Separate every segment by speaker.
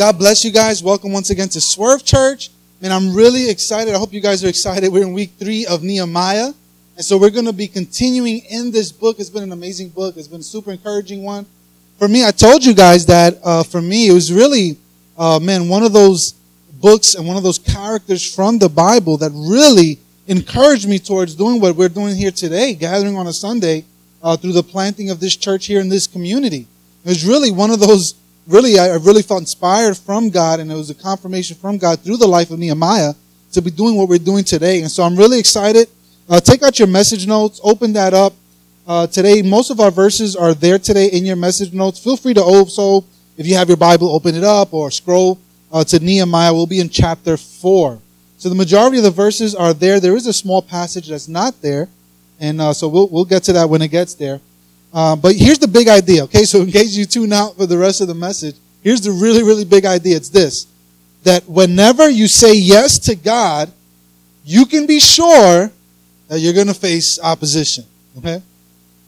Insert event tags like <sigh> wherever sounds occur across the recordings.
Speaker 1: God bless you guys. Welcome once again to Swerve Church. Man, I'm really excited. I hope you guys are excited. We're in week three of Nehemiah. And so we're going to be continuing in this book. It's been an amazing book. It's been a super encouraging one. For me, I told you guys that uh, for me, it was really, uh, man, one of those books and one of those characters from the Bible that really encouraged me towards doing what we're doing here today, gathering on a Sunday uh, through the planting of this church here in this community. It was really one of those really, I really felt inspired from God, and it was a confirmation from God through the life of Nehemiah to be doing what we're doing today. And so I'm really excited. Uh, take out your message notes, open that up. Uh, today, most of our verses are there today in your message notes. Feel free to also, if you have your Bible, open it up or scroll uh, to Nehemiah. We'll be in chapter 4. So the majority of the verses are there. There is a small passage that's not there. And uh, so we'll, we'll get to that when it gets there. Uh, but here's the big idea, okay? So in case you tune out for the rest of the message, here's the really, really big idea. It's this that whenever you say yes to God, you can be sure that you're going to face opposition, okay?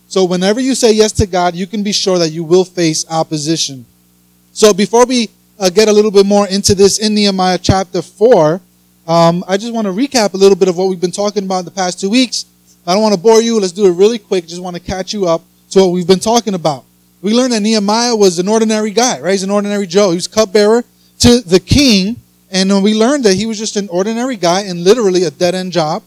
Speaker 1: So whenever you say yes to God, you can be sure that you will face opposition. So before we uh, get a little bit more into this in Nehemiah chapter 4, um, I just want to recap a little bit of what we've been talking about in the past two weeks. I don't want to bore you. Let's do it really quick. Just want to catch you up to what we've been talking about. We learned that Nehemiah was an ordinary guy, right? He's an ordinary Joe. He was cupbearer to the king. And we learned that he was just an ordinary guy and literally a dead end job,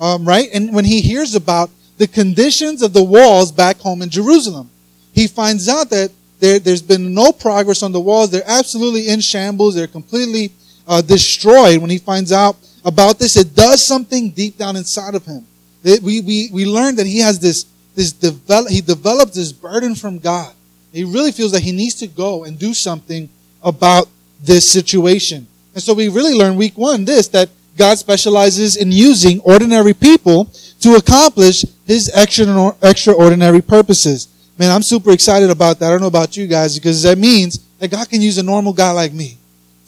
Speaker 1: um, right? And when he hears about the conditions of the walls back home in Jerusalem, he finds out that there, has been no progress on the walls. They're absolutely in shambles. They're completely uh, destroyed. When he finds out about this, it does something deep down inside of him. It, we, we, we learned that he has this this develop, he developed this burden from God. He really feels that he needs to go and do something about this situation. And so we really learned week one this, that God specializes in using ordinary people to accomplish his extraordinary purposes. Man, I'm super excited about that. I don't know about you guys because that means that God can use a normal guy like me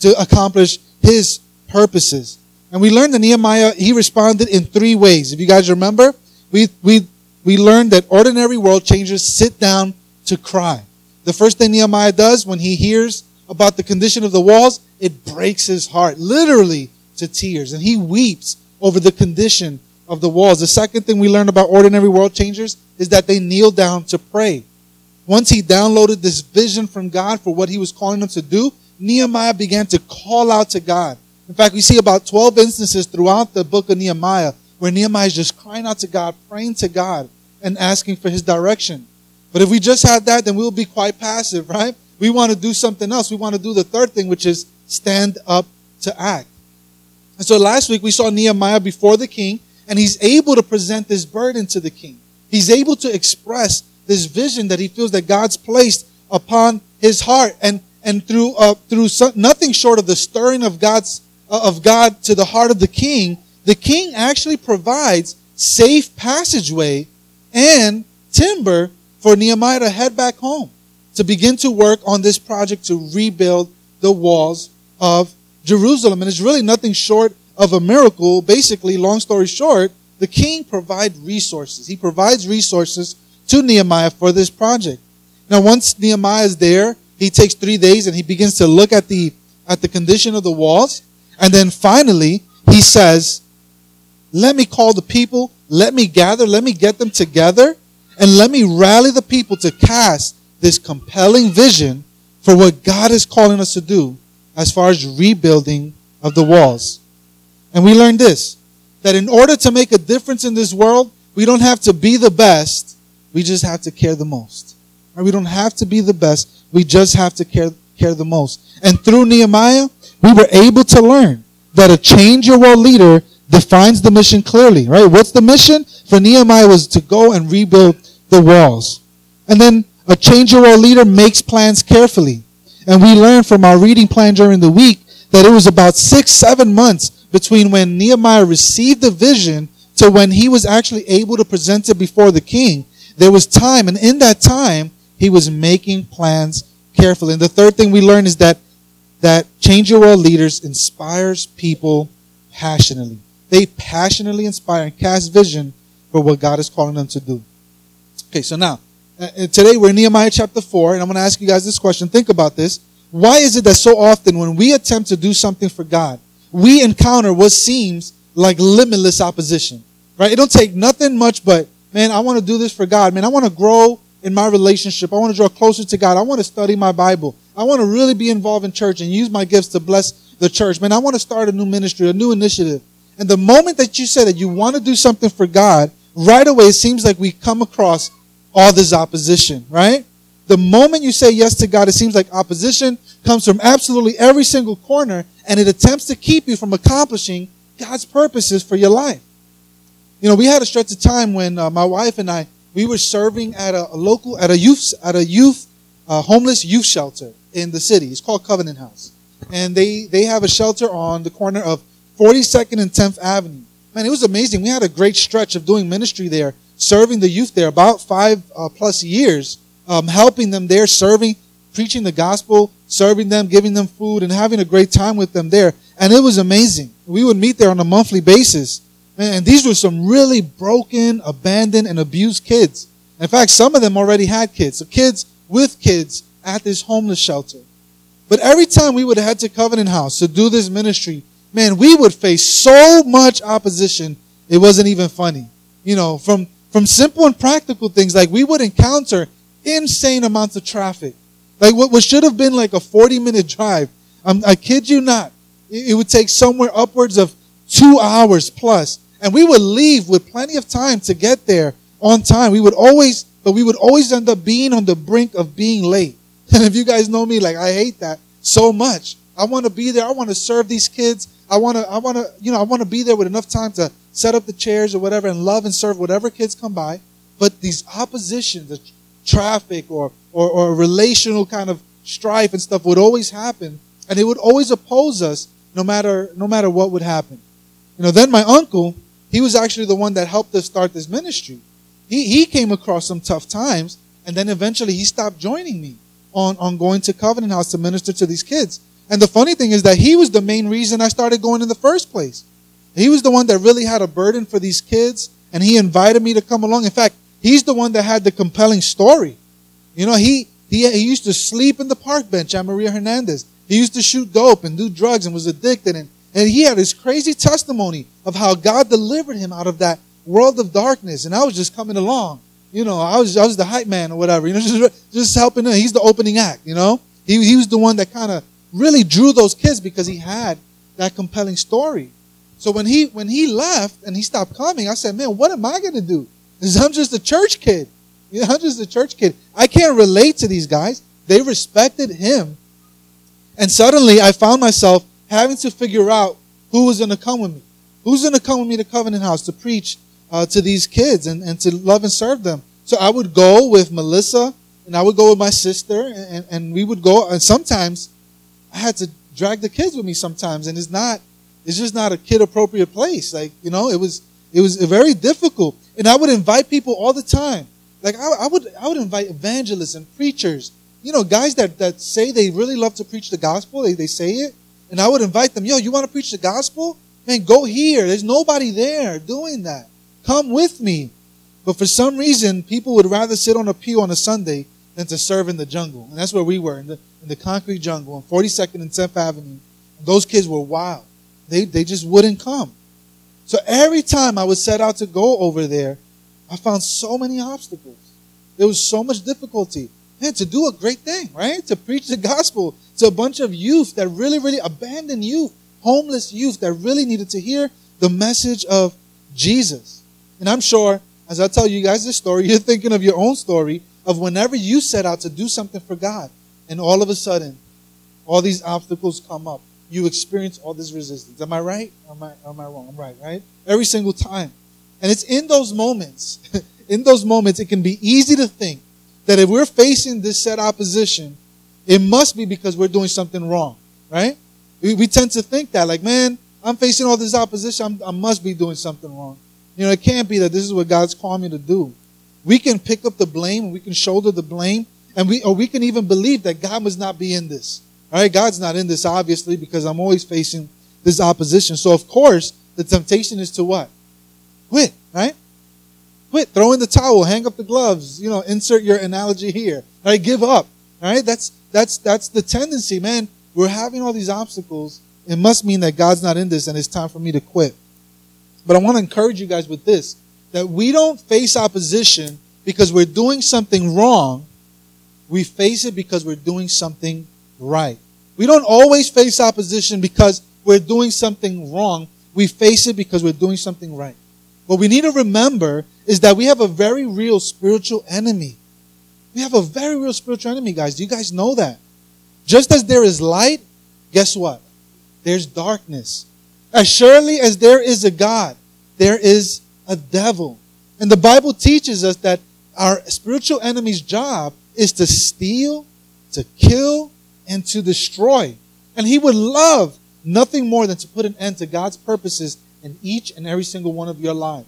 Speaker 1: to accomplish his purposes. And we learned that Nehemiah, he responded in three ways. If you guys remember, we, we we learn that ordinary world changers sit down to cry. The first thing Nehemiah does when he hears about the condition of the walls, it breaks his heart, literally to tears, and he weeps over the condition of the walls. The second thing we learn about ordinary world changers is that they kneel down to pray. Once he downloaded this vision from God for what he was calling them to do, Nehemiah began to call out to God. In fact, we see about 12 instances throughout the book of Nehemiah where Nehemiah is just crying out to God, praying to God, and asking for his direction. But if we just had that, then we'll be quite passive, right? We want to do something else. We want to do the third thing, which is stand up to act. And so last week we saw Nehemiah before the king, and he's able to present this burden to the king. He's able to express this vision that he feels that God's placed upon his heart, and and through uh, through some, nothing short of the stirring of God's uh, of God to the heart of the king, the king actually provides safe passageway and timber for Nehemiah to head back home to begin to work on this project to rebuild the walls of Jerusalem. And it's really nothing short of a miracle. Basically, long story short, the king provides resources. He provides resources to Nehemiah for this project. Now, once Nehemiah is there, he takes three days and he begins to look at the at the condition of the walls. And then finally, he says, let me call the people. Let me gather. Let me get them together. And let me rally the people to cast this compelling vision for what God is calling us to do as far as rebuilding of the walls. And we learned this that in order to make a difference in this world, we don't have to be the best, we just have to care the most. Or we don't have to be the best, we just have to care, care the most. And through Nehemiah, we were able to learn that a change your world leader defines the mission clearly, right? What's the mission? For Nehemiah was to go and rebuild the walls. And then a change your world leader makes plans carefully. And we learned from our reading plan during the week that it was about six, seven months between when Nehemiah received the vision to when he was actually able to present it before the king. There was time, and in that time, he was making plans carefully. And the third thing we learned is that that change your world leaders inspires people passionately. They passionately inspire and cast vision for what God is calling them to do. Okay, so now, uh, uh, today we're in Nehemiah chapter 4, and I'm going to ask you guys this question. Think about this. Why is it that so often when we attempt to do something for God, we encounter what seems like limitless opposition? Right? It don't take nothing much but, man, I want to do this for God. Man, I want to grow in my relationship. I want to draw closer to God. I want to study my Bible. I want to really be involved in church and use my gifts to bless the church. Man, I want to start a new ministry, a new initiative. And the moment that you say that you want to do something for God, right away it seems like we come across all this opposition, right? The moment you say yes to God, it seems like opposition comes from absolutely every single corner and it attempts to keep you from accomplishing God's purposes for your life. You know, we had a stretch of time when uh, my wife and I, we were serving at a, a local, at a youth, at a youth, uh, homeless youth shelter in the city. It's called Covenant House. And they, they have a shelter on the corner of 42nd and 10th Avenue. Man, it was amazing. We had a great stretch of doing ministry there, serving the youth there about five uh, plus years, um, helping them there, serving, preaching the gospel, serving them, giving them food, and having a great time with them there. And it was amazing. We would meet there on a monthly basis. And these were some really broken, abandoned, and abused kids. In fact, some of them already had kids. So kids with kids at this homeless shelter. But every time we would head to Covenant House to do this ministry, man, we would face so much opposition, it wasn't even funny. You know, from, from simple and practical things, like we would encounter insane amounts of traffic. Like what, what should have been like a 40 minute drive. Um, I kid you not. It, it would take somewhere upwards of two hours plus. And we would leave with plenty of time to get there on time. We would always, but we would always end up being on the brink of being late. <laughs> And if you guys know me, like I hate that so much. I want to be there. I want to serve these kids. I want to, I want to, you know, I want to be there with enough time to set up the chairs or whatever and love and serve whatever kids come by. But these oppositions, the traffic or, or, or relational kind of strife and stuff would always happen. And it would always oppose us no matter, no matter what would happen. You know, then my uncle, he was actually the one that helped us start this ministry. He, he came across some tough times, and then eventually he stopped joining me on, on going to Covenant House to minister to these kids. And the funny thing is that he was the main reason I started going in the first place. He was the one that really had a burden for these kids, and he invited me to come along. In fact, he's the one that had the compelling story. You know, he, he, he used to sleep in the park bench at Maria Hernandez. He used to shoot dope and do drugs and was addicted. And, and he had this crazy testimony of how God delivered him out of that world of darkness. And I was just coming along. You know, I was, I was the hype man or whatever, you know, <laughs> just, just helping him. He's the opening act, you know? He, he was the one that kind of really drew those kids because he had that compelling story. So when he, when he left and he stopped coming, I said, man, what am I going to do? Because <laughs> I'm just a church kid. <laughs> I'm just a church kid. I can't relate to these guys. They respected him. And suddenly I found myself having to figure out who was going to come with me. Who's going to come with me to Covenant House to preach uh, to these kids and, and to love and serve them. So I would go with Melissa and I would go with my sister and, and we would go. And sometimes I had to drag the kids with me sometimes. And it's not, it's just not a kid appropriate place. Like, you know, it was, it was very difficult. And I would invite people all the time. Like I, I would, I would invite evangelists and preachers, you know, guys that, that say they really love to preach the gospel. They, they say it. And I would invite them, yo, you want to preach the gospel? Man, go here. There's nobody there doing that. Come with me. But for some reason, people would rather sit on a pew on a Sunday than to serve in the jungle. And that's where we were, in the, in the concrete jungle on 42nd and 10th Avenue. And those kids were wild. They, they just wouldn't come. So every time I would set out to go over there, I found so many obstacles. There was so much difficulty. Man, to do a great thing, right? To preach the gospel to a bunch of youth that really, really abandoned youth, homeless youth that really needed to hear the message of Jesus. And I'm sure, as I tell you guys this story, <laughs> you're thinking of your own story of whenever you set out to do something for God, and all of a sudden, all these obstacles come up. You experience all this resistance. Am I right? Am I, am I wrong? I'm right, right? Every single time. And it's in those moments, <laughs> in those moments, it can be easy to think that if we're facing this set opposition, it must be because we're doing something wrong, right? We, we tend to think that, like, man, I'm facing all this opposition, I'm, I must be doing something wrong. You know, it can't be that this is what God's called me to do. We can pick up the blame, we can shoulder the blame, and we or we can even believe that God must not be in this. All right, God's not in this obviously because I'm always facing this opposition. So of course, the temptation is to what? Quit, right? Quit, throw in the towel, hang up the gloves, you know, insert your analogy here. All right, give up. All right, that's that's that's the tendency, man. We're having all these obstacles. It must mean that God's not in this and it's time for me to quit. But I want to encourage you guys with this that we don't face opposition because we're doing something wrong. We face it because we're doing something right. We don't always face opposition because we're doing something wrong. We face it because we're doing something right. What we need to remember is that we have a very real spiritual enemy. We have a very real spiritual enemy, guys. Do you guys know that? Just as there is light, guess what? There's darkness. As surely as there is a God, there is a devil. And the Bible teaches us that our spiritual enemy's job is to steal, to kill, and to destroy. And he would love nothing more than to put an end to God's purposes in each and every single one of your lives.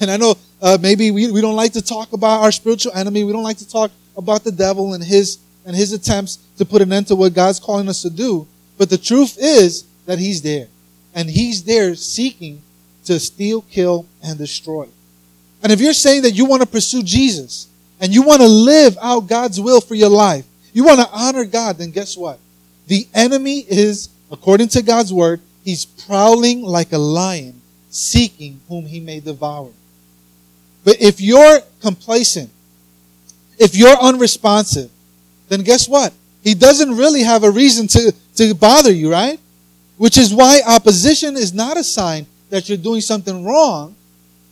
Speaker 1: And I know uh, maybe we, we don't like to talk about our spiritual enemy. We don't like to talk about the devil and his and his attempts to put an end to what God's calling us to do. But the truth is that he's there. And he's there seeking to steal, kill, and destroy. And if you're saying that you want to pursue Jesus and you want to live out God's will for your life, you want to honor God, then guess what? The enemy is, according to God's word, he's prowling like a lion, seeking whom he may devour. But if you're complacent, if you're unresponsive, then guess what? He doesn't really have a reason to, to bother you, right? Which is why opposition is not a sign that you're doing something wrong.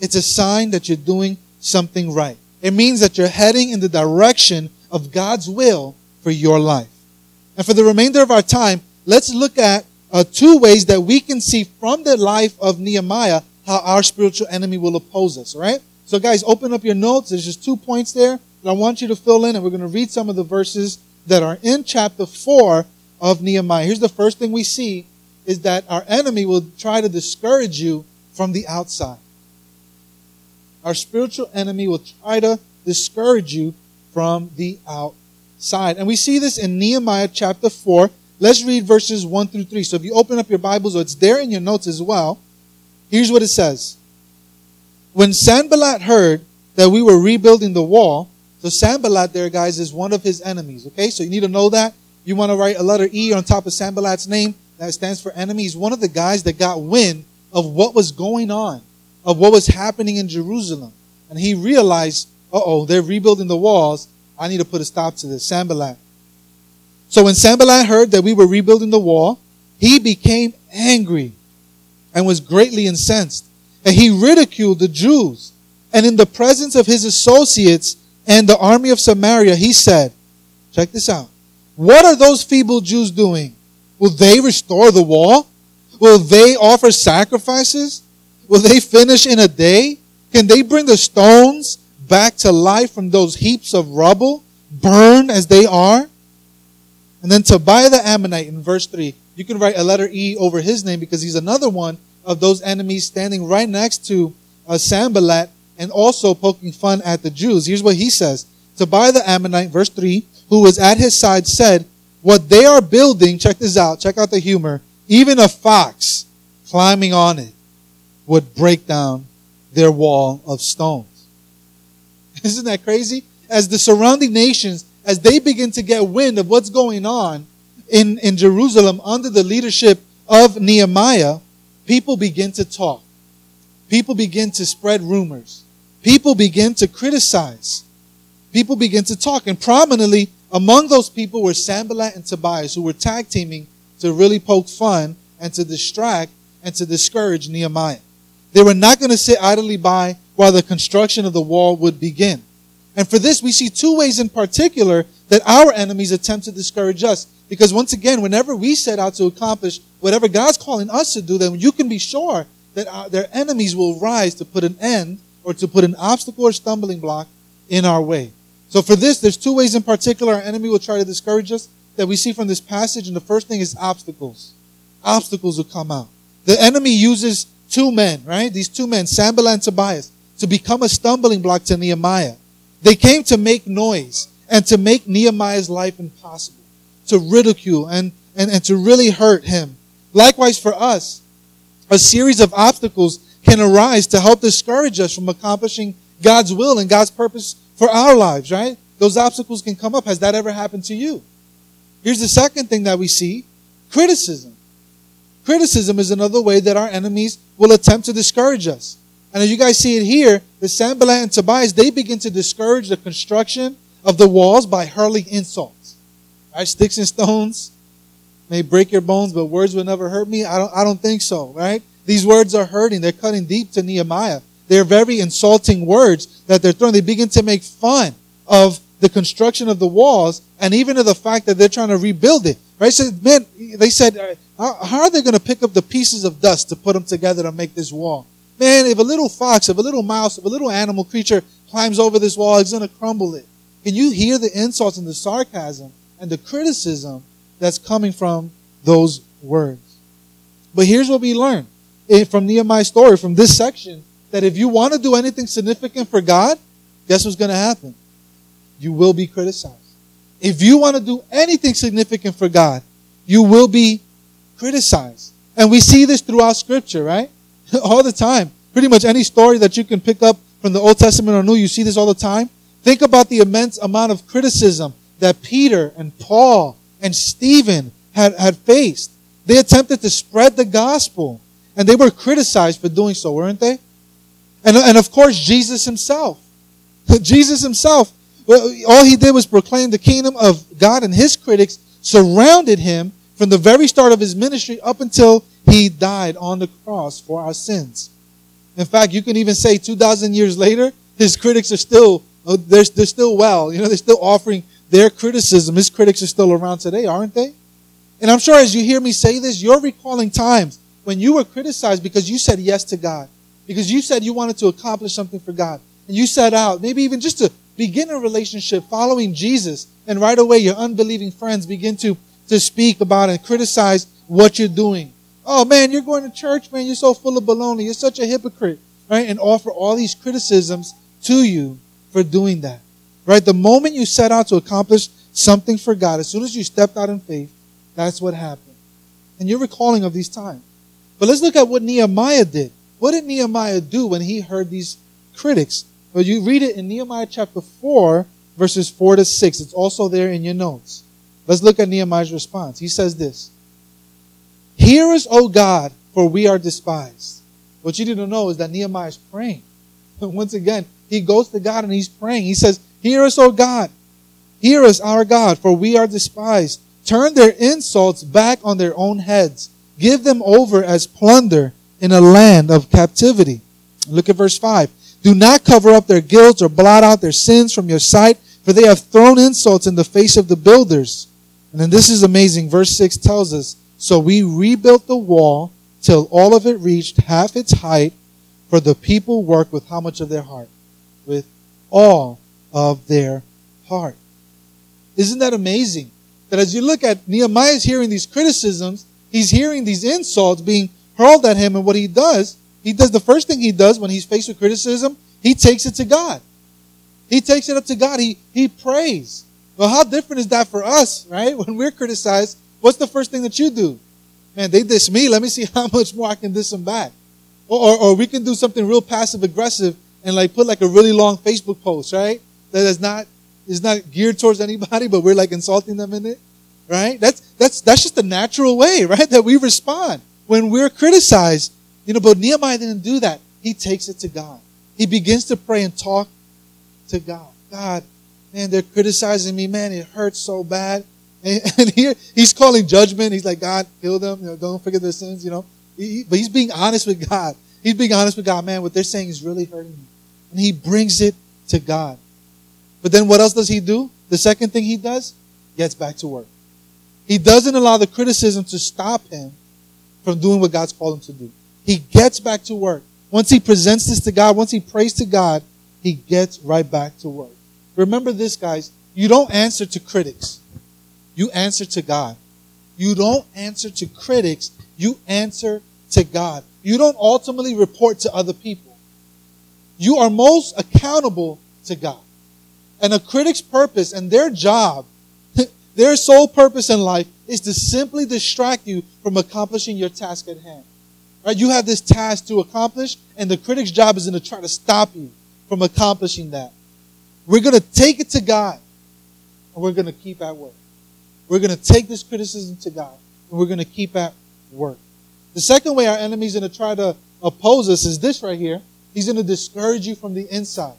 Speaker 1: It's a sign that you're doing something right. It means that you're heading in the direction of God's will for your life. And for the remainder of our time, let's look at uh, two ways that we can see from the life of Nehemiah how our spiritual enemy will oppose us, right? So guys, open up your notes. There's just two points there that I want you to fill in, and we're going to read some of the verses that are in chapter 4 of Nehemiah. Here's the first thing we see is that our enemy will try to discourage you from the outside. Our spiritual enemy will try to discourage you from the outside. And we see this in Nehemiah chapter 4. Let's read verses 1 through 3. So if you open up your Bibles, or it's there in your notes as well, here's what it says. When Sanballat heard that we were rebuilding the wall, so Sanballat there, guys, is one of his enemies. Okay, so you need to know that. You want to write a letter E on top of Sanballat's name. That stands for enemy. He's one of the guys that got wind of what was going on, of what was happening in Jerusalem. And he realized, uh oh, they're rebuilding the walls. I need to put a stop to this. Sanballat. So when Sanballat heard that we were rebuilding the wall, he became angry and was greatly incensed. And he ridiculed the Jews. And in the presence of his associates and the army of Samaria, he said, check this out. What are those feeble Jews doing? Will they restore the wall? Will they offer sacrifices? Will they finish in a day? Can they bring the stones back to life from those heaps of rubble, burned as they are? And then Tobiah the Ammonite in verse 3, you can write a letter E over his name because he's another one of those enemies standing right next to uh, Sanballat and also poking fun at the Jews. Here's what he says. Tobiah the Ammonite, verse 3, who was at his side said, What they are building, check this out, check out the humor, even a fox climbing on it would break down their wall of stones. <laughs> Isn't that crazy? As the surrounding nations, as they begin to get wind of what's going on in, in Jerusalem under the leadership of Nehemiah, people begin to talk. People begin to spread rumors. People begin to criticize. People begin to talk. And prominently among those people were Sanballat and Tobias, who were tag teaming to really poke fun and to distract and to discourage Nehemiah. They were not going to sit idly by while the construction of the wall would begin. And for this, we see two ways in particular that our enemies attempt to discourage us. Because once again, whenever we set out to accomplish whatever God's calling us to do, then you can be sure that our, their enemies will rise to put an end or to put an obstacle or stumbling block in our way. So for this, there's two ways in particular our enemy will try to discourage us that we see from this passage. And the first thing is obstacles. Obstacles will come out. The enemy uses two men, right? These two men, Sanballat and Tobias, to become a stumbling block to Nehemiah. They came to make noise and to make Nehemiah's life impossible, to ridicule and, and, and to really hurt him. Likewise for us, a series of obstacles can arise to help discourage us from accomplishing God's will and God's purpose for our lives, right? Those obstacles can come up. Has that ever happened to you? Here's the second thing that we see criticism. Criticism is another way that our enemies will attempt to discourage us. And as you guys see it here, the Sanballat and Tobias, they begin to discourage the construction of the walls by hurling insults. Right? Sticks and stones may break your bones, but words will never hurt me. I don't, I don't think so, right? These words are hurting. They're cutting deep to Nehemiah. They're very insulting words that they're throwing. They begin to make fun of the construction of the walls and even of the fact that they're trying to rebuild it. Right? So, man, they said, uh, how, are they going to pick up the pieces of dust to put them together to make this wall? Man, if a little fox, if a little mouse, if a little animal creature climbs over this wall, it's going to crumble it. Can you hear the insults and the sarcasm and the criticism that's coming from those words? But here's what we learn from Nehemiah's story, from this section, that if you want to do anything significant for God, guess what's going to happen? You will be criticized. If you want to do anything significant for God, you will be criticized. And we see this throughout scripture, right? <laughs> all the time. Pretty much any story that you can pick up from the Old Testament or New, you see this all the time. Think about the immense amount of criticism that Peter and Paul and Stephen had, had faced. They attempted to spread the gospel and they were criticized for doing so, weren't they? And, and of course, Jesus himself. <laughs> Jesus himself, all he did was proclaim the kingdom of God and his critics surrounded him from the very start of his ministry up until he died on the cross for our sins. In fact, you can even say 2,000 years later, his critics are still, uh, they're, they're still well. You know, they're still offering their criticism. His critics are still around today, aren't they? And I'm sure as you hear me say this, you're recalling times when you were criticized because you said yes to God, because you said you wanted to accomplish something for God, and you set out, maybe even just to begin a relationship following Jesus, and right away your unbelieving friends begin to, to speak about and criticize what you're doing. Oh man, you're going to church, man. You're so full of baloney. You're such a hypocrite, right? And offer all these criticisms to you for doing that, right? The moment you set out to accomplish something for God, as soon as you stepped out in faith, that's what happened. And you're recalling of these times. But let's look at what Nehemiah did. What did Nehemiah do when he heard these critics? Well, you read it in Nehemiah chapter 4, verses 4 to 6. It's also there in your notes. Let's look at Nehemiah's response. He says this Hear us, O God, for we are despised. What you to know is that Nehemiah is praying. <laughs> Once again, he goes to God and he's praying. He says, Hear us, O God. Hear us, our God, for we are despised. Turn their insults back on their own heads. Give them over as plunder in a land of captivity. Look at verse 5. Do not cover up their guilt or blot out their sins from your sight, for they have thrown insults in the face of the builders. And then this is amazing. Verse 6 tells us so we rebuilt the wall till all of it reached half its height, for the people worked with how much of their heart? With all of their heart. Isn't that amazing? That as you look at Nehemiah's hearing these criticisms, he's hearing these insults being hurled at him, and what he does, he does the first thing he does when he's faced with criticism, he takes it to God. He takes it up to God. He he prays. Well, how different is that for us, right? <laughs> When we're criticized, What's the first thing that you do? Man, they diss me. Let me see <laughs> how much more I can diss them back. Or, or, or we can do something real passive aggressive and like put like a really long Facebook post, right? That is not is not geared towards anybody, but we're like insulting them in it, right? That's that's that's just the natural way, <laughs> right? That we respond when we're criticized. You know, but Nehemiah didn't do that. He takes it to God. He begins to pray and talk to God. God, man, they're criticizing me, man. It hurts so bad. <laughs> And, here he's calling judgment. He's like, God, kill them. You know, don't forget their sins. You know, he, but he's being honest with God. He's being honest with God. Man, what they're saying is really hurting me, and he brings it to God. But then what else does he do? The second thing he does, gets back to work. He doesn't allow the criticism to stop him from doing what God's called him to do. He gets back to work. Once he presents this to God, once he prays to God, he gets right back to work. Remember this, guys. You don't answer to critics. You answer to God. You don't answer to critics. You answer to God. You don't ultimately report to other people. You are most accountable to God. And a critic's purpose and their job, <laughs> their sole purpose in life is to simply distract you from accomplishing your task at hand. Right? You have this task to accomplish, and the critic's job is going to try to stop you from accomplishing that. We're going to take it to God, and we're going to keep at work. We're going to take this criticism to God and we're going to keep at work. The second way our enemy's going to try to oppose us is this right here. He's going to discourage you from the inside.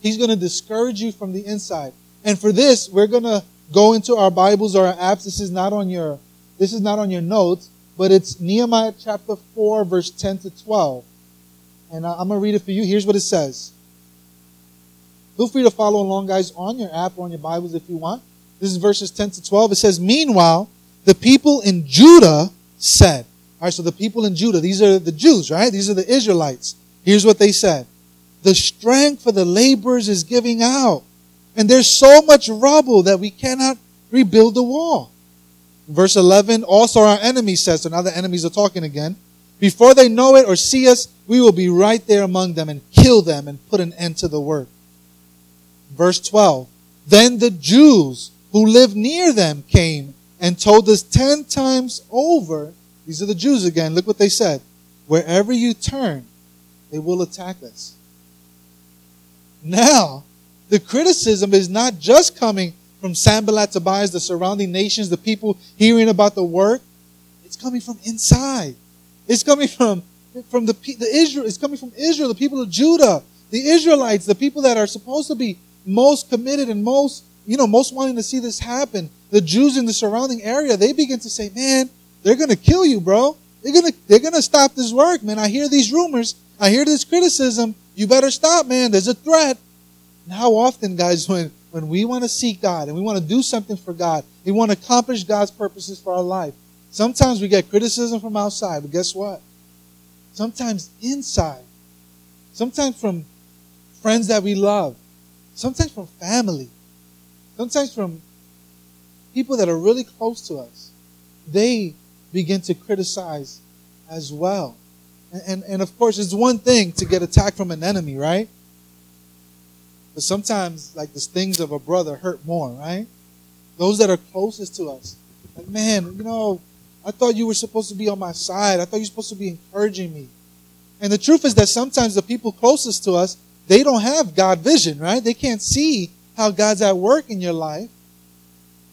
Speaker 1: He's going to discourage you from the inside. And for this, we're going to go into our Bibles or our apps. This is not on your, this is not on your notes, but it's Nehemiah chapter 4, verse 10 to 12. And I'm going to read it for you. Here's what it says. Feel free to follow along, guys, on your app or on your Bibles if you want. This is verses 10 to 12. It says, Meanwhile, the people in Judah said, All right, so the people in Judah, these are the Jews, right? These are the Israelites. Here's what they said The strength for the laborers is giving out, and there's so much rubble that we cannot rebuild the wall. Verse 11, also our enemies says, so now the enemies are talking again. Before they know it or see us, we will be right there among them and kill them and put an end to the work. Verse 12, then the Jews who lived near them came and told us ten times over, these are the Jews again, look what they said, wherever you turn, they will attack us. Now, the criticism is not just coming from Sanballat, Tobias, the surrounding nations, the people hearing about the work. It's coming from inside. It's coming from, from the, the Israel. It's coming from Israel, the people of Judah, the Israelites, the people that are supposed to be most committed and most, you know, most wanting to see this happen, the Jews in the surrounding area, they begin to say, man, they're going to kill you, bro. They're going to, they're going to stop this work, man. I hear these rumors. I hear this criticism. You better stop, man. There's a threat. And how often, guys, when, when we want to seek God and we want to do something for God, we want to accomplish God's purposes for our life, sometimes we get criticism from outside, but guess what? Sometimes inside. Sometimes from friends that we love sometimes from family, sometimes from people that are really close to us, they begin to criticize as well. And, and, and, of course, it's one thing to get attacked from an enemy, right? But sometimes, like the stings of a brother hurt more, right? Those that are closest to us. Like, man, you know, I thought you were supposed to be on my side. I thought you were supposed to be encouraging me. And the truth is that sometimes the people closest to us, they don't have God vision, right? They can't see how God's at work in your life.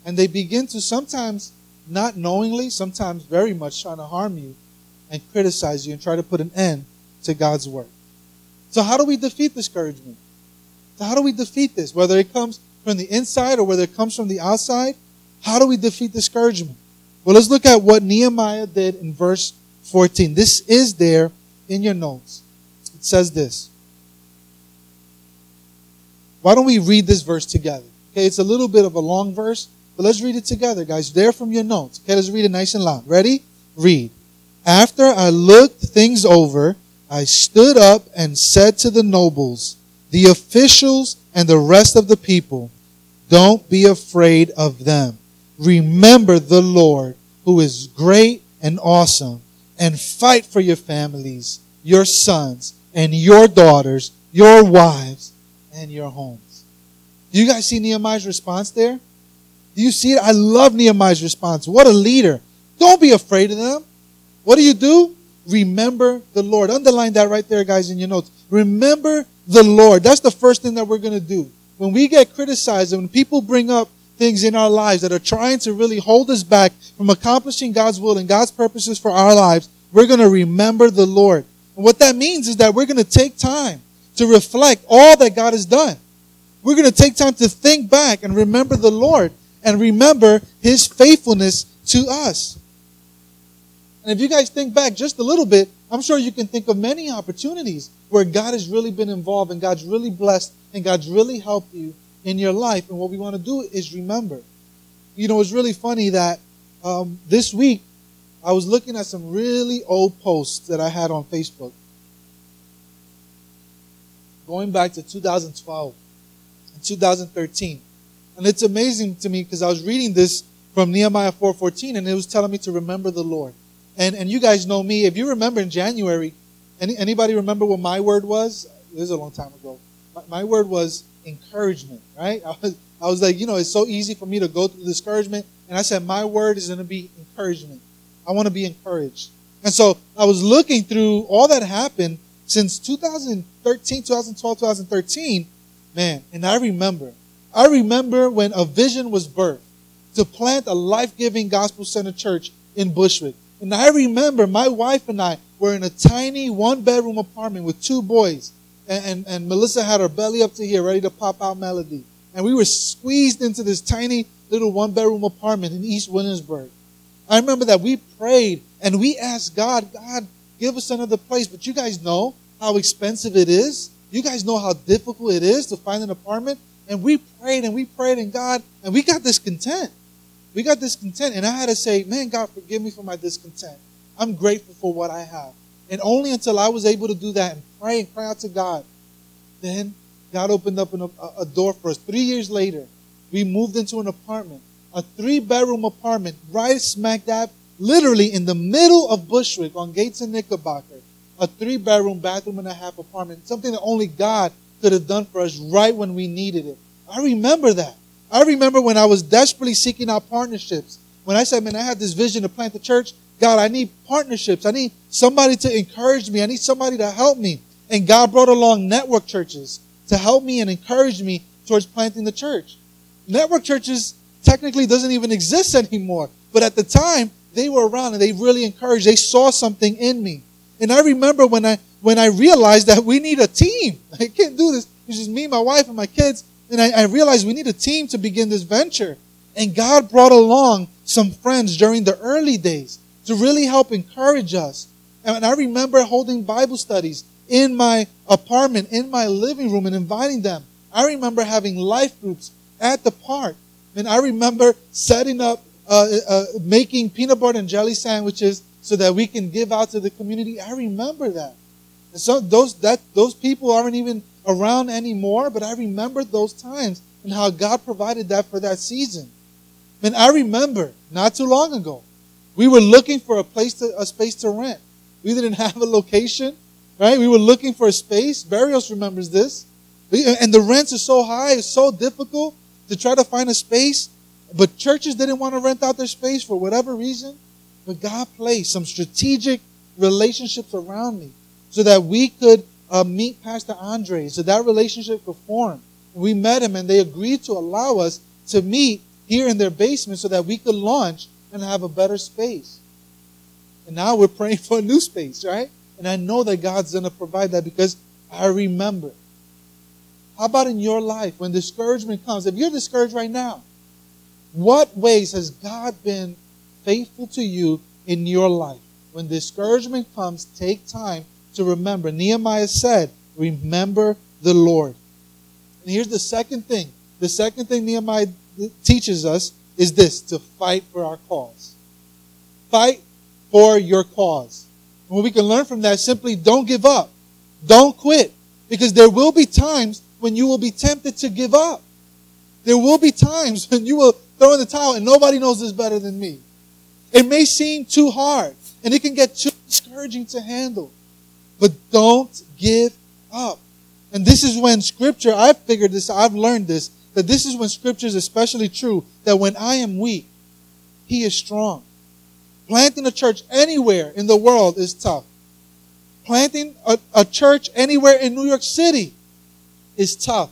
Speaker 1: And they begin to sometimes not knowingly, sometimes very much trying to harm you and criticize you and try to put an end to God's work. So how do we defeat discouragement? So how do we defeat this? Whether it comes from the inside or whether it comes from the outside, how do we defeat discouragement? Well, let's look at what Nehemiah did in verse 14. This is there in your notes. It says this. Why don't we read this verse together? Okay, it's a little bit of a long verse, but let's read it together, guys. There from your notes. Okay, let's read it nice and loud. Ready? Read. After I looked things over, I stood up and said to the nobles, the officials, and the rest of the people, don't be afraid of them. Remember the Lord, who is great and awesome, and fight for your families, your sons, and your daughters, your wives, and your homes. Do you guys see Nehemiah's response there? Do you see it? I love Nehemiah's response. What a leader. Don't be afraid of them. What do you do? Remember the Lord. Underline that right there, guys, in your notes. Remember the Lord. That's the first thing that we're going to do. When we get criticized and when people bring up things in our lives that are trying to really hold us back from accomplishing God's will and God's purposes for our lives, we're going to remember the Lord. And what that means is that we're going to take time to reflect all that God has done. We're going to take time to think back and remember the Lord and remember His faithfulness to us. And if you guys think back just a little bit, I'm sure you can think of many opportunities where God has really been involved and God's really blessed and God's really helped you in your life. And what we want to do is remember. You know, it's really funny that um, this week I was looking at some really old posts that I had on Facebook going back to 2012 and 2013. And it's amazing to me because I was reading this from Nehemiah 4.14 and it was telling me to remember the Lord. And, and you guys know me. If you remember in January, any, anybody remember what my word was? This is a long time ago. My, my word was encouragement, right? I was, I was like, you know, it's so easy for me to go through discouragement. And I said, my word is going to be encouragement. I want to be encouraged. And so I was looking through all that happened since 2013, 2012, 2013, man, and I remember, I remember when a vision was birthed. to plant a life-giving gospel-centered church in Bushwick. And I remember my wife and I were in a tiny one-bedroom apartment with two boys. And, and, and Melissa had her belly up to here, ready to pop out Melody. And we were squeezed into this tiny little one-bedroom apartment in East Williamsburg. I remember that we prayed and we asked God, God, give us another place. But you guys know how expensive it is. You guys know how difficult it is to find an apartment. And we prayed and we prayed and God, and we got discontent. We got discontent. And I had to say, man, God, forgive me for my discontent. I'm grateful for what I have. And only until I was able to do that and pray and cry out to God, then God opened up an, a, a door for us. Three years later, we moved into an apartment, a three bedroom apartment, right smack dab, literally in the middle of Bushwick on Gates and Knickerbocker. A three bedroom, bathroom and a half apartment, something that only God could have done for us right when we needed it. I remember that. I remember when I was desperately seeking out partnerships. When I said, man, I had this vision to plant the church. God, I need partnerships. I need somebody to encourage me. I need somebody to help me. And God brought along network churches to help me and encourage me towards planting the church. Network churches technically doesn't even exist anymore. But at the time, they were around and they really encouraged. They saw something in me. And I remember when I when I realized that we need a team. <laughs> I can't do this. It's just me, my wife, and my kids. And I, I realized we need a team to begin this venture. And God brought along some friends during the early days to really help encourage us. And I remember holding Bible studies in my apartment, in my living room, and inviting them. I remember having life groups at the park. And I remember setting up, uh, uh, making peanut butter and jelly sandwiches so that we can give out to the community. I remember that. And so those, that, those people aren't even around anymore, but I remember those times and how God provided that for that season. And I remember not too long ago, we were looking for a place to, a space to rent. We didn't <laughs> have a location, right? We were looking for a space. Barrios remembers this. And the rents are so high, it's so difficult to try to find a space. But churches didn't want to rent out their space for whatever reason. But God placed some strategic relationships around me so that we could uh, meet Pastor Andre, so that relationship could form. We met him and they agreed to allow us to meet here in their basement so that we could launch and have a better space. And now we're praying for a new space, right? And I know that God's going to provide that because I remember. How about in your life when discouragement comes? If you're discouraged right now, what ways has God been faithful to you in your life? When discouragement comes, take time to remember. Nehemiah said, Remember the Lord. And here's the second thing. The second thing Nehemiah teaches us is this to fight for our cause. Fight for your cause. And what we can learn from that simply don't give up. Don't quit. Because there will be times when you will be tempted to give up. There will be times <laughs> when you will throw in the towel and nobody knows this better than me. It may seem too hard and it can get too discouraging to handle. But don't give up. And this is when scripture, I've figured this, I've learned this, that this is when scripture is especially true, that when I am weak, he is strong. Planting a church anywhere in the world is tough. Planting a, a church anywhere in New York City is tough.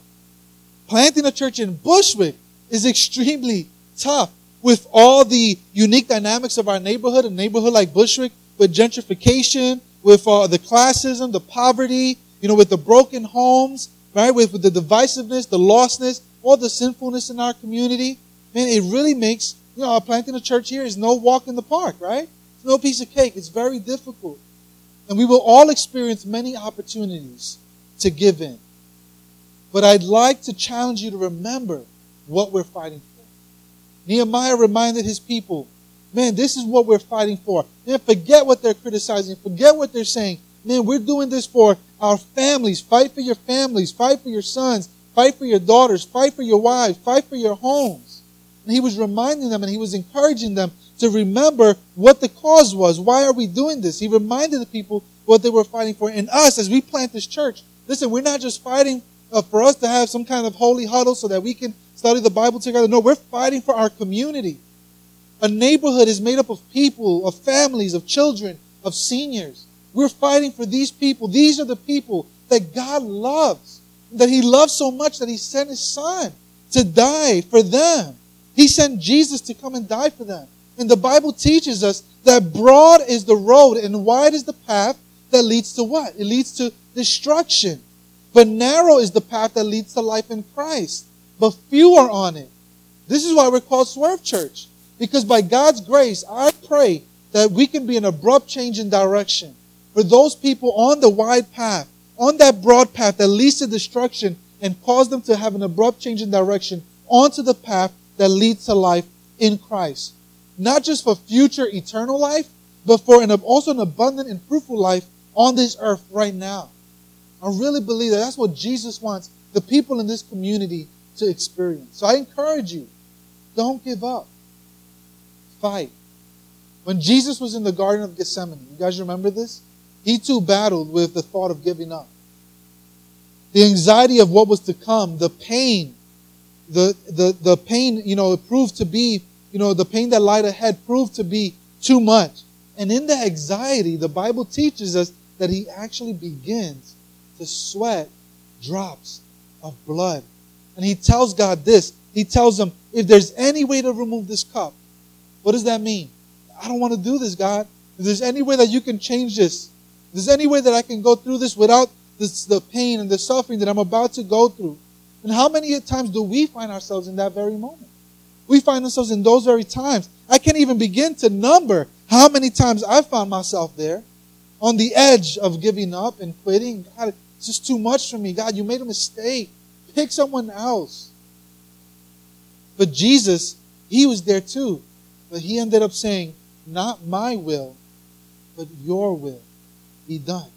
Speaker 1: Planting a church in Bushwick is extremely tough with all the unique dynamics of our neighborhood, a neighborhood like Bushwick, with gentrification, with uh, the classism, the poverty, you know, with the broken homes, right? With, with the divisiveness, the lostness, all the sinfulness in our community. Man, it really makes, you know, planting a church here is no walk in the park, right? It's no piece of cake. It's very difficult. And we will all experience many opportunities to give in. But I'd like to challenge you to remember what we're fighting for. Nehemiah reminded his people Man, this is what we're fighting for. Man, forget what they're criticizing. Forget what they're saying. Man, we're doing this for our families. Fight for your families. Fight for your sons. Fight for your daughters. Fight for your wives. Fight for your homes. And he was reminding them and he was encouraging them to remember what the cause was. Why are we doing this? He reminded the people what they were fighting for. And us, as we plant this church, listen, we're not just fighting uh, for us to have some kind of holy huddle so that we can study the Bible together. No, we're fighting for our community. A neighborhood is made up of people, of families, of children, of seniors. We're fighting for these people. These are the people that God loves, that He loves so much that He sent His Son to die for them. He sent Jesus to come and die for them. And the Bible teaches us that broad is the road and wide is the path that leads to what? It leads to destruction. But narrow is the path that leads to life in Christ. But few are on it. This is why we're called Swerve Church. Because by God's grace, I pray that we can be an abrupt change in direction for those people on the wide path, on that broad path that leads to destruction and cause them to have an abrupt change in direction onto the path that leads to life in Christ. Not just for future eternal life, but for an, also an abundant and fruitful life on this earth right now. I really believe that that's what Jesus wants the people in this community to experience. So I encourage you, don't give up. Fight. When Jesus was in the Garden of Gethsemane, you guys remember this? He too battled with the thought of giving up. The anxiety of what was to come, the pain, the, the, the pain, you know, it proved to be, you know, the pain that lied ahead proved to be too much. And in the anxiety, the Bible teaches us that he actually begins to sweat drops of blood. And he tells God this. He tells him, if there's any way to remove this cup, what does that mean? I don't want to do this, God. If there's any way that you can change this, if there's any way that I can go through this without this, the pain and the suffering that I'm about to go through. And how many times do we find ourselves in that very moment? We find ourselves in those very times. I can't even begin to number how many times I found myself there on the edge of giving up and quitting. God, it's just too much for me. God, you made a mistake. Pick someone else. But Jesus, he was there too. But he ended up saying, Not my will, but your will be done.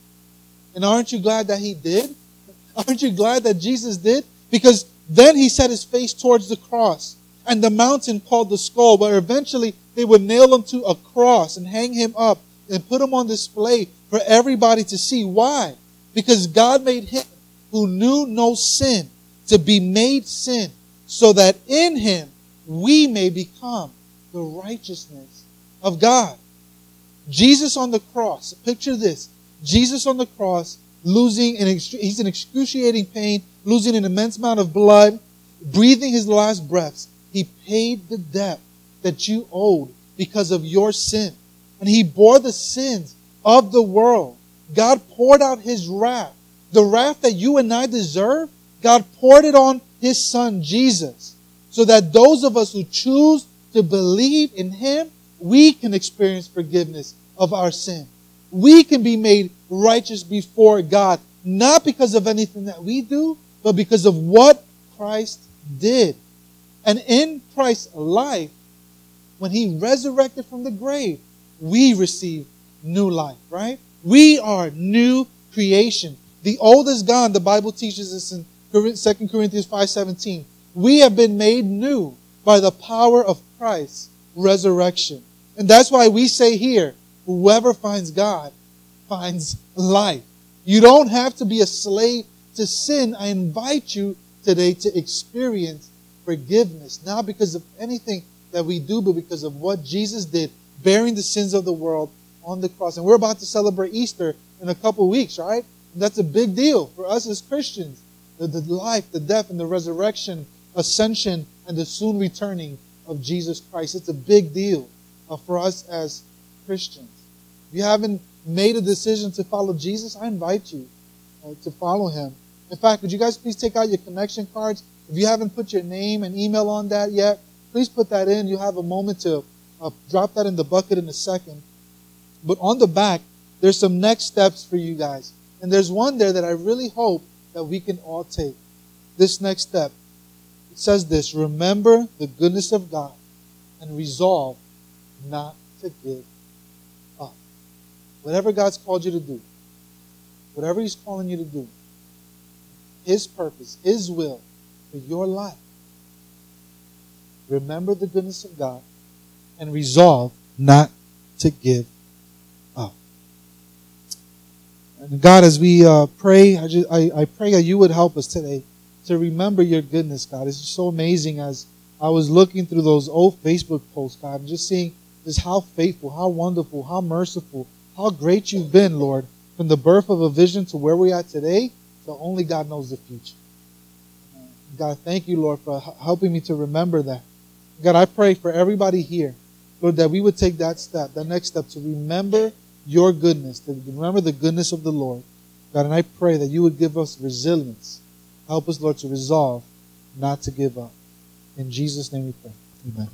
Speaker 1: And aren't you glad that he did? <laughs> Aren't you glad that Jesus did? Because then he set his face towards the cross and the mountain called the skull, where eventually they would nail him to a cross and hang him up and put him on display for everybody to see. Why? Because God made him who knew no sin to be made sin so that in him we may become the righteousness of God. Jesus on the cross, picture this. Jesus on the cross, losing an, he's in excruciating pain, losing an immense amount of blood, breathing his last breaths. He paid the debt that you owed because of your sin. And he bore the sins of the world. God poured out his wrath. The wrath that you and I deserve, God poured it on his son Jesus. So that those of us who choose to believe in him, we can experience forgiveness of our sin. We can be made righteous before God, not because of anything that we do, but because of what Christ did. And in Christ's life, when he resurrected from the grave, we receive new life, right? We are new creation. The old is gone. The Bible teaches us in 2 Corinthians 5:17. We have been made new by the power of Christ's resurrection. And that's why we say here, whoever finds God finds life. You don't have to be a slave to sin. I invite you today to experience forgiveness, not because of anything that we do, but because of what Jesus did, bearing the sins of the world on the cross. And we're about to celebrate Easter in a couple weeks, right? And that's a big deal for us as Christians. The, the life, the death, and the resurrection, ascension, and the soon returning of Jesus Christ. It's a big deal uh, for us as Christians. If you haven't made a decision to follow Jesus, I invite you uh, to follow him. In fact, would you guys please take out your connection cards? If you haven't put your name and email on that yet, please put that in. You'll have a moment to uh, drop that in the bucket in a second. But on the back, there's some next steps for you guys. And there's one there that I really hope that we can all take. This next step. Says this Remember the goodness of God and resolve not to give up. Whatever God's called you to do, whatever He's calling you to do, His purpose, His will for your life, remember the goodness of God and resolve not to give up. And God, as we uh, pray, I, just, I, I pray that you would help us today to remember your goodness, God. It's just so amazing as I was looking through those old Facebook posts, God, and just seeing just how faithful, how wonderful, how merciful, how great you've been, Lord, from the birth of a vision to where we are today, So only God knows the future. God, thank you, Lord, for helping me to remember that. God, I pray for everybody here, Lord, that we would take that step, that next step, to remember your goodness, to remember the goodness of the Lord. God, and I pray that you would give us resilience Help us, Lord, to resolve not to give up. In Jesus' name we pray. Amen.